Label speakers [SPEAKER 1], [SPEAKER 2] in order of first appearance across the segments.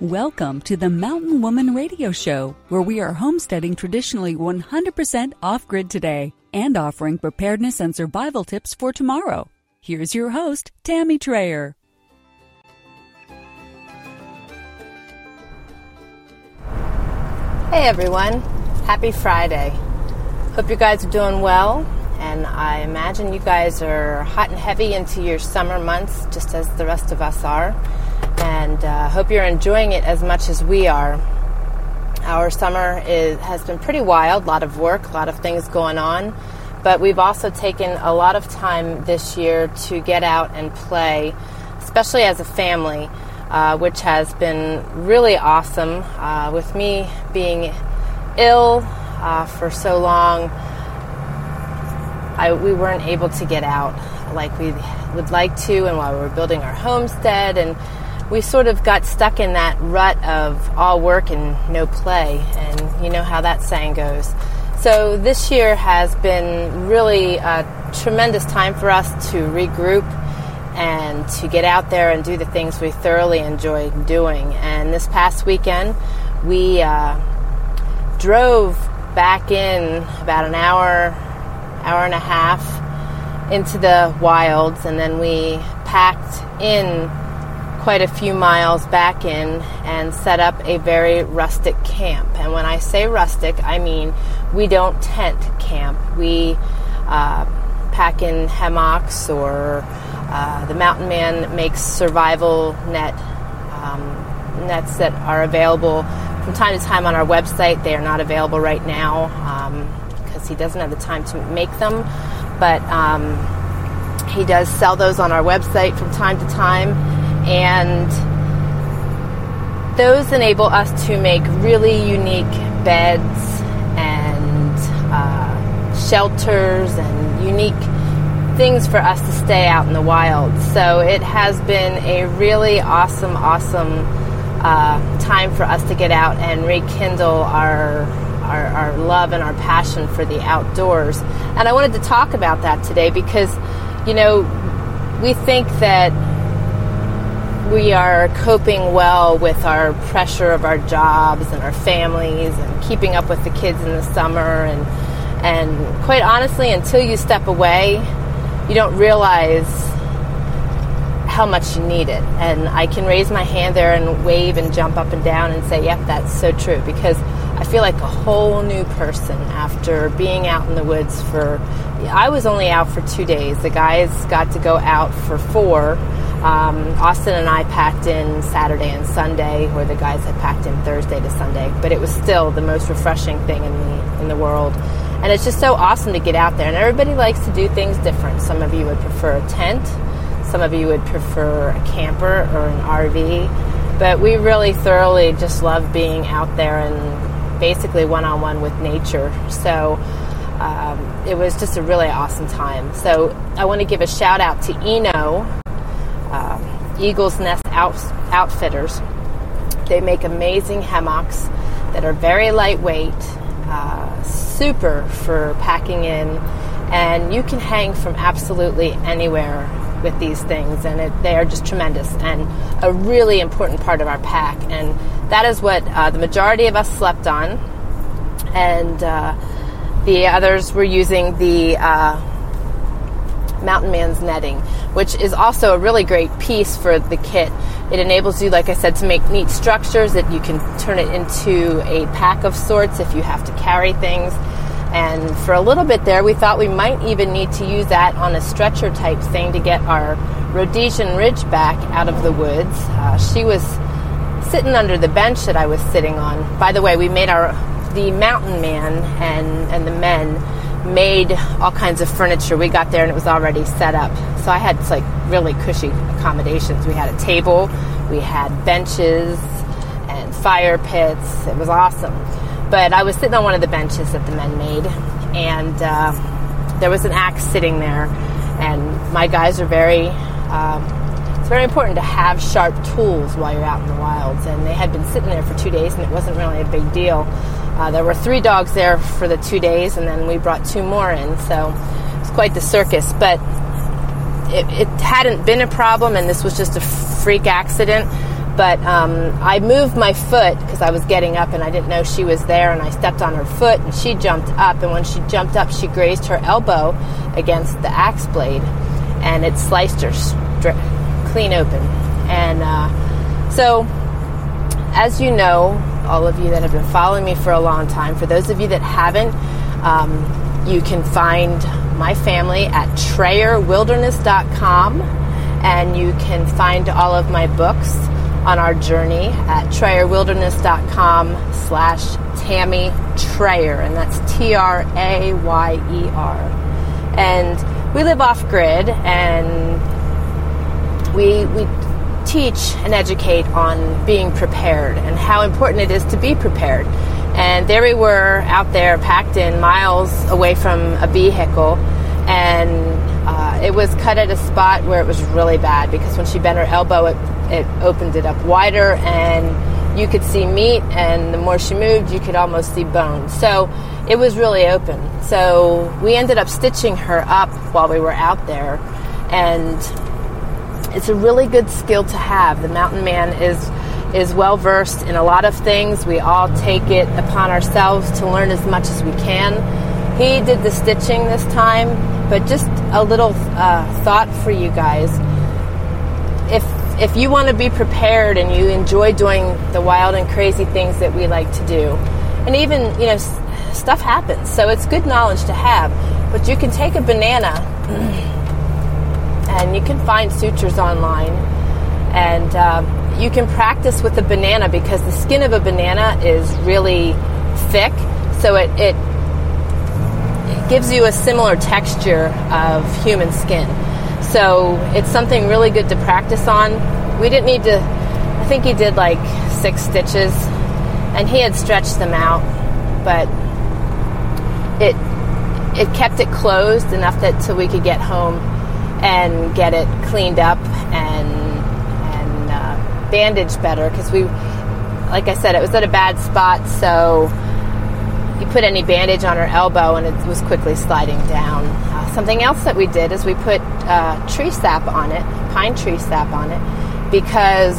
[SPEAKER 1] Welcome to the Mountain Woman Radio Show, where we are homesteading traditionally 100% off grid today and offering preparedness and survival tips for tomorrow. Here's your host, Tammy Trayer.
[SPEAKER 2] Hey everyone, happy Friday. Hope you guys are doing well, and I imagine you guys are hot and heavy into your summer months, just as the rest of us are and uh, hope you're enjoying it as much as we are. Our summer is, has been pretty wild, a lot of work, a lot of things going on, but we've also taken a lot of time this year to get out and play, especially as a family, uh, which has been really awesome. Uh, with me being ill uh, for so long, I, we weren't able to get out like we would like to, and while we were building our homestead and we sort of got stuck in that rut of all work and no play, and you know how that saying goes. So this year has been really a tremendous time for us to regroup and to get out there and do the things we thoroughly enjoy doing. And this past weekend, we uh, drove back in about an hour, hour and a half into the wilds, and then we packed in quite a few miles back in and set up a very rustic camp. And when I say rustic, I mean we don't tent camp. We uh, pack in hammocks or uh, the mountain man makes survival net um, nets that are available from time to time on our website. They are not available right now because he doesn't have the time to make them, but um, he does sell those on our website from time to time and those enable us to make really unique beds and uh, shelters and unique things for us to stay out in the wild. So it has been a really awesome, awesome uh, time for us to get out and rekindle our, our, our love and our passion for the outdoors. And I wanted to talk about that today because, you know, we think that we are coping well with our pressure of our jobs and our families and keeping up with the kids in the summer. And and quite honestly until you step away you don't realize how much you need it. And I can raise my hand there and wave and jump up and down and say yep that's so true. Because I feel like a whole new person after being out in the woods for I was only out for 2 days the guys got to go out for 4 um, Austin and I packed in Saturday and Sunday, where the guys had packed in Thursday to Sunday. But it was still the most refreshing thing in the in the world, and it's just so awesome to get out there. And everybody likes to do things different. Some of you would prefer a tent, some of you would prefer a camper or an RV, but we really thoroughly just love being out there and basically one on one with nature. So. Um, it was just a really awesome time. So I want to give a shout out to Eno uh, Eagle's Nest out, Outfitters. They make amazing hammocks that are very lightweight, uh, super for packing in, and you can hang from absolutely anywhere with these things, and it, they are just tremendous and a really important part of our pack. And that is what uh, the majority of us slept on, and uh, the others were using the uh, Mountain Man's netting, which is also a really great piece for the kit. It enables you, like I said, to make neat structures that you can turn it into a pack of sorts if you have to carry things. And for a little bit there, we thought we might even need to use that on a stretcher type thing to get our Rhodesian Ridgeback out of the woods. Uh, she was sitting under the bench that I was sitting on. By the way, we made our the mountain man and and the men made all kinds of furniture. We got there and it was already set up. So I had like really cushy accommodations. We had a table, we had benches and fire pits. It was awesome. But I was sitting on one of the benches that the men made, and uh, there was an axe sitting there. And my guys are very, um, it's very important to have sharp tools while you're out in the wilds. And they had been sitting there for two days, and it wasn't really a big deal. Uh, there were three dogs there for the two days, and then we brought two more in. So it's quite the circus. But it, it hadn't been a problem, and this was just a freak accident but um, I moved my foot because I was getting up and I didn't know she was there, and I stepped on her foot and she jumped up. And when she jumped up, she grazed her elbow against the axe blade, and it sliced her stri- clean open. And uh, so, as you know, all of you that have been following me for a long time, for those of you that haven't, um, you can find my family at trayerwilderness.com and you can find all of my books on our journey at trayerwilderness.com slash Tammy Trayer, and that's T-R-A-Y-E-R. And we live off grid, and we, we teach and educate on being prepared and how important it is to be prepared. And there we were out there packed in miles away from a vehicle and uh, it was cut at a spot where it was really bad because when she bent her elbow, it, it opened it up wider and you could see meat, and the more she moved, you could almost see bone. So it was really open. So we ended up stitching her up while we were out there, and it's a really good skill to have. The mountain man is is well versed in a lot of things. We all take it upon ourselves to learn as much as we can. He did the stitching this time, but just a little uh, thought for you guys. If if you want to be prepared and you enjoy doing the wild and crazy things that we like to do, and even you know stuff happens, so it's good knowledge to have. But you can take a banana, and you can find sutures online, and uh, you can practice with a banana because the skin of a banana is really thick, so it, it gives you a similar texture of human skin. So it's something really good to practice on. We didn't need to, I think he did like six stitches and he had stretched them out, but it it kept it closed enough that so we could get home and get it cleaned up and and uh, bandaged better because we, like I said, it was at a bad spot, so you put any bandage on her elbow and it was quickly sliding down. Uh, something else that we did is we put uh, tree sap on it, pine tree sap on it, because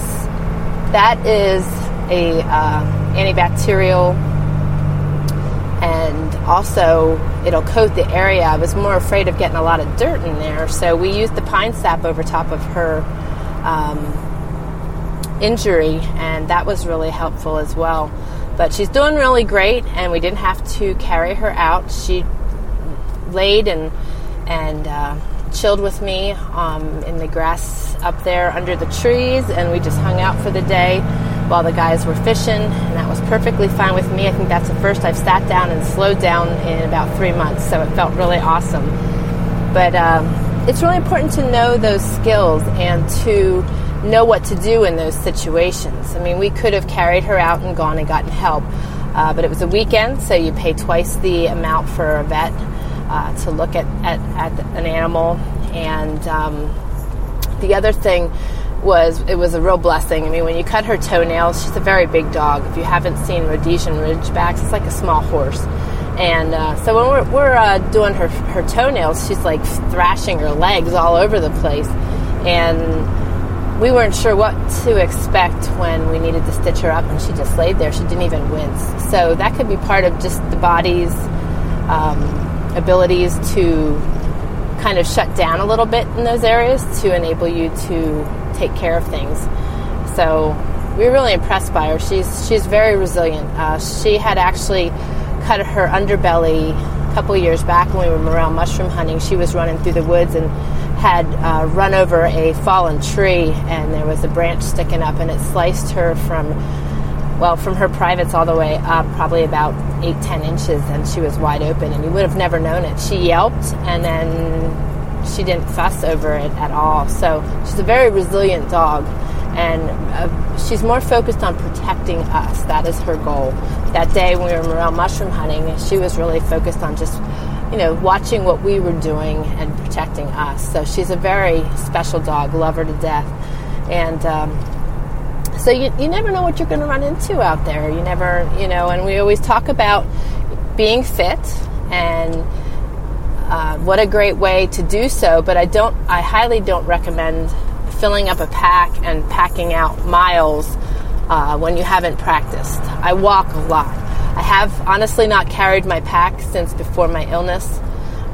[SPEAKER 2] that is a uh, antibacterial and also it'll coat the area. I was more afraid of getting a lot of dirt in there, so we used the pine sap over top of her um, injury, and that was really helpful as well. But she's doing really great, and we didn't have to carry her out. She laid and and uh, chilled with me um, in the grass up there under the trees, and we just hung out for the day while the guys were fishing, and that was perfectly fine with me. I think that's the first I've sat down and slowed down in about three months, so it felt really awesome. But um, it's really important to know those skills and to know what to do in those situations. I mean, we could have carried her out and gone and gotten help, uh, but it was a weekend, so you pay twice the amount for a vet uh, to look at, at, at, an animal. And um, the other thing was it was a real blessing. I mean, when you cut her toenails, she's a very big dog. If you haven't seen Rhodesian Ridgebacks, it's like a small horse. And uh, so when we're, we're uh, doing her, her toenails, she's like thrashing her legs all over the place. And we weren't sure what to expect when we needed to stitch her up, and she just laid there. She didn't even wince. So that could be part of just the body's um, abilities to kind of shut down a little bit in those areas to enable you to take care of things. So we were really impressed by her. She's she's very resilient. Uh, she had actually cut her underbelly a couple years back when we were around mushroom hunting, she was running through the woods and had uh, run over a fallen tree, and there was a branch sticking up, and it sliced her from well, from her privates all the way up, probably about eight, ten inches, and she was wide open, and you would have never known it. She yelped, and then she didn't fuss over it at all. So she's a very resilient dog, and uh, she's more focused on protecting us. That is her goal. That day when we were morel mushroom hunting, she was really focused on just, you know, watching what we were doing and protecting us. So she's a very special dog, love her to death, and. Um, so you, you never know what you're going to run into out there. You never, you know, and we always talk about being fit and uh, what a great way to do so. But I don't, I highly don't recommend filling up a pack and packing out miles uh, when you haven't practiced. I walk a lot. I have honestly not carried my pack since before my illness.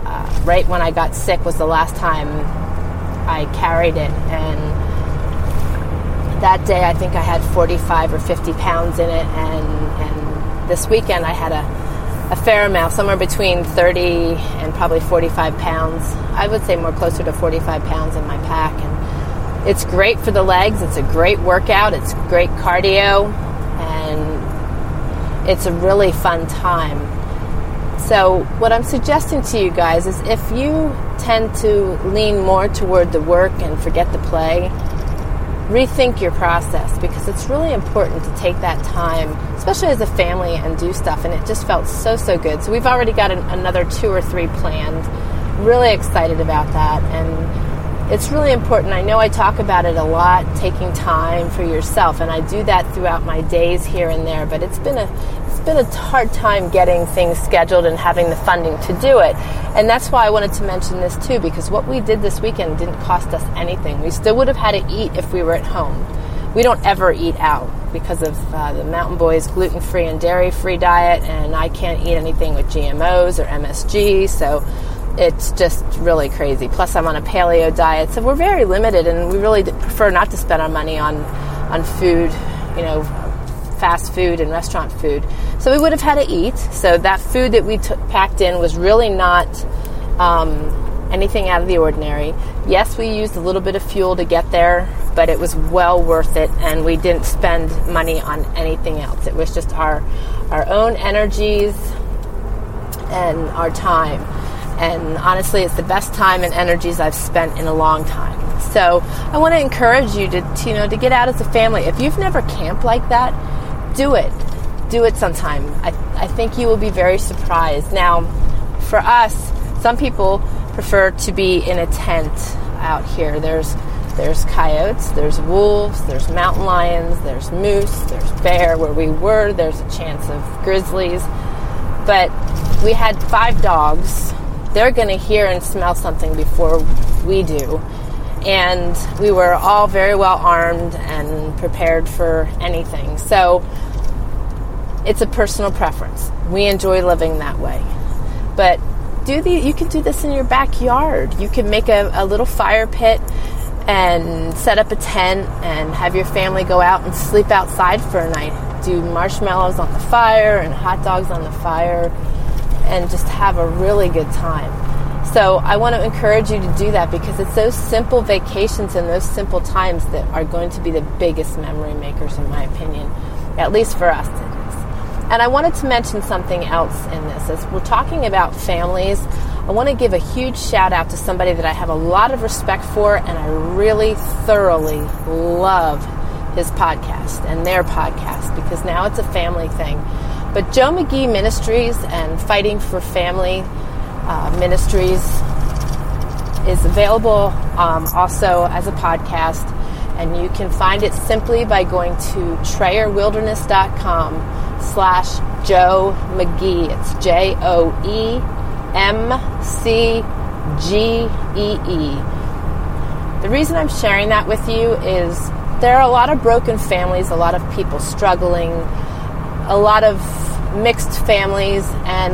[SPEAKER 2] Uh, right when I got sick was the last time I carried it, and that day I think I had 45 or 50 pounds in it, and, and this weekend I had a, a fair amount, somewhere between 30 and probably 45 pounds. I would say more closer to 45 pounds in my pack. And it's great for the legs, it's a great workout, it's great cardio, it's a really fun time. So, what I'm suggesting to you guys is if you tend to lean more toward the work and forget the play, rethink your process because it's really important to take that time, especially as a family, and do stuff. And it just felt so, so good. So we've already got an, another two or three planned. Really excited about that. And it's really important. I know I talk about it a lot, taking time for yourself, and I do that throughout my days here and there. But it's been a it's been a hard time getting things scheduled and having the funding to do it. And that's why I wanted to mention this too, because what we did this weekend didn't cost us anything. We still would have had to eat if we were at home. We don't ever eat out because of uh, the Mountain Boys gluten free and dairy free diet, and I can't eat anything with GMOs or MSG. So it's just really crazy. Plus, I'm on a paleo diet, so we're very limited, and we really prefer not to spend our money on on food, you know, fast food and restaurant food. So we would have had to eat. So that food that we t- packed in was really not um, anything out of the ordinary. Yes, we used a little bit of fuel to get there, but it was well worth it, and we didn't spend money on anything else. It was just our our own energies and our time. And honestly, it's the best time and energies I've spent in a long time. So I want to encourage you to, to, you know to get out as a family. If you've never camped like that, do it. Do it sometime. I, I think you will be very surprised. Now, for us, some people prefer to be in a tent out here. There's there's coyotes, there's wolves, there's mountain lions, there's moose, there's bear where we were, there's a chance of grizzlies. But we had five dogs. They're going to hear and smell something before we do. And we were all very well armed and prepared for anything. So it's a personal preference. We enjoy living that way. But do the you can do this in your backyard. You can make a, a little fire pit and set up a tent and have your family go out and sleep outside for a night. Do marshmallows on the fire and hot dogs on the fire and just have a really good time. So I want to encourage you to do that because it's those simple vacations and those simple times that are going to be the biggest memory makers in my opinion, at least for us and I wanted to mention something else in this. As we're talking about families, I want to give a huge shout out to somebody that I have a lot of respect for and I really thoroughly love his podcast and their podcast because now it's a family thing. But Joe McGee Ministries and Fighting for Family uh, Ministries is available um, also as a podcast, and you can find it simply by going to trayerwilderness.com slash Joe McGee. It's J O E M C G E E. The reason I'm sharing that with you is there are a lot of broken families, a lot of people struggling, a lot of mixed families, and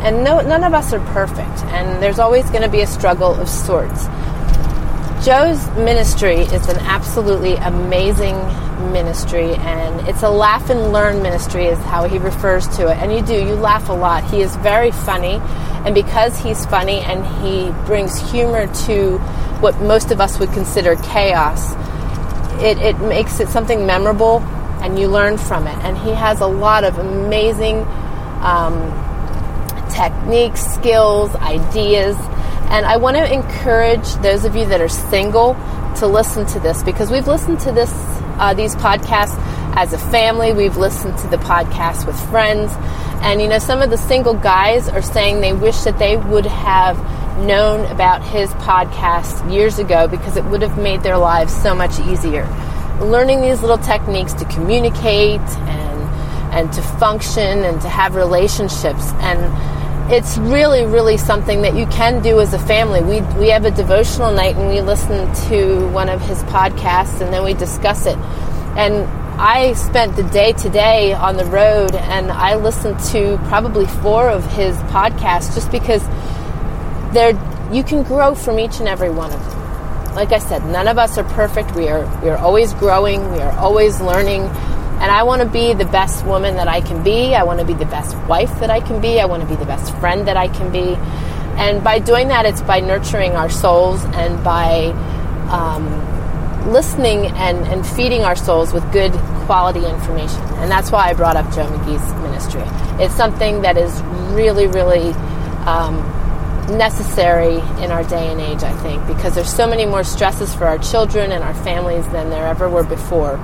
[SPEAKER 2] and no, none of us are perfect, and there's always going to be a struggle of sorts. Joe's ministry is an absolutely amazing ministry, and it's a laugh and learn ministry, is how he refers to it. And you do, you laugh a lot. He is very funny, and because he's funny and he brings humor to what most of us would consider chaos, it, it makes it something memorable, and you learn from it. And he has a lot of amazing um, techniques, skills, ideas and I want to encourage those of you that are single to listen to this because we've listened to this uh, these podcasts as a family. We've listened to the podcast with friends, and you know some of the single guys are saying they wish that they would have known about his podcast years ago because it would have made their lives so much easier. Learning these little techniques to communicate and and to function and to have relationships and it's really, really something that you can do as a family. We, we have a devotional night and we listen to one of his podcasts and then we discuss it. And I spent the day today on the road and I listened to probably four of his podcasts just because they're, you can grow from each and every one of them. Like I said, none of us are perfect. We are, we are always growing. We are always learning. And I want to be the best woman that I can be. I want to be the best wife that I can be. I want to be the best friend that I can be. And by doing that, it's by nurturing our souls and by um, listening and, and feeding our souls with good quality information. And that's why I brought up Joe McGee's ministry. It's something that is really, really um, necessary in our day and age, I think, because there's so many more stresses for our children and our families than there ever were before.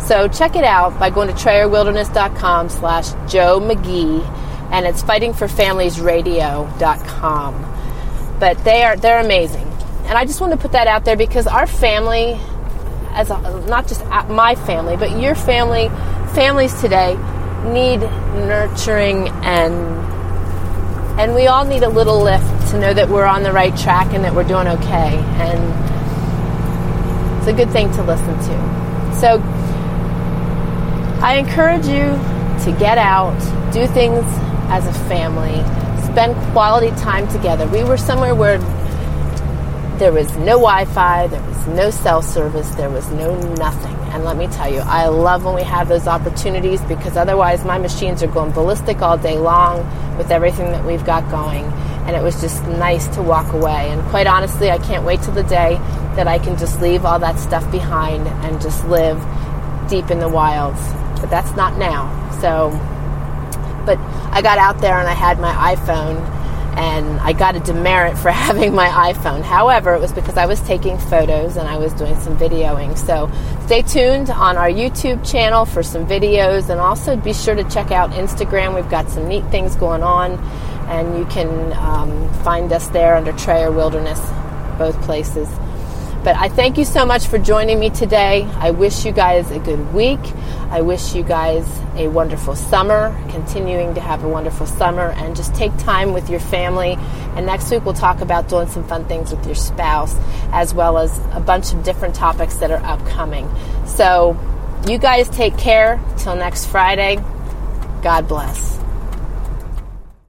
[SPEAKER 2] So check it out by going to trayerwilderness.com slash Joe McGee and it's fightingforfamiliesradio.com. But they are they're amazing. And I just want to put that out there because our family as a, not just my family, but your family, families today need nurturing and and we all need a little lift to know that we're on the right track and that we're doing okay. And it's a good thing to listen to. So I encourage you to get out, do things as a family, spend quality time together. We were somewhere where there was no Wi Fi, there was no cell service, there was no nothing. And let me tell you, I love when we have those opportunities because otherwise my machines are going ballistic all day long with everything that we've got going. And it was just nice to walk away. And quite honestly, I can't wait till the day that I can just leave all that stuff behind and just live deep in the wilds but that's not now. So, but I got out there and I had my iPhone and I got a demerit for having my iPhone. However, it was because I was taking photos and I was doing some videoing. So stay tuned on our YouTube channel for some videos and also be sure to check out Instagram. We've got some neat things going on and you can um, find us there under Trayer Wilderness, both places. But I thank you so much for joining me today. I wish you guys a good week. I wish you guys a wonderful summer, continuing to have a wonderful summer, and just take time with your family. And next week we'll talk about doing some fun things with your spouse, as well as a bunch of different topics that are upcoming. So, you guys take care. Till next Friday, God bless.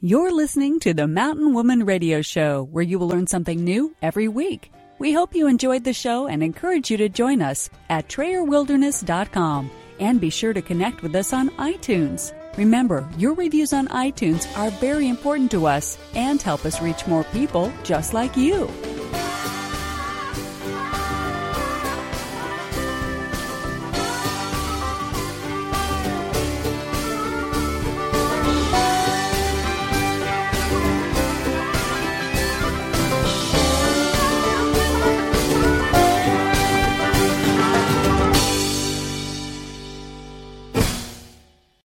[SPEAKER 1] You're listening to the Mountain Woman Radio Show, where you will learn something new every week. We hope you enjoyed the show and encourage you to join us at TrayerWilderness.com and be sure to connect with us on iTunes. Remember, your reviews on iTunes are very important to us and help us reach more people just like you.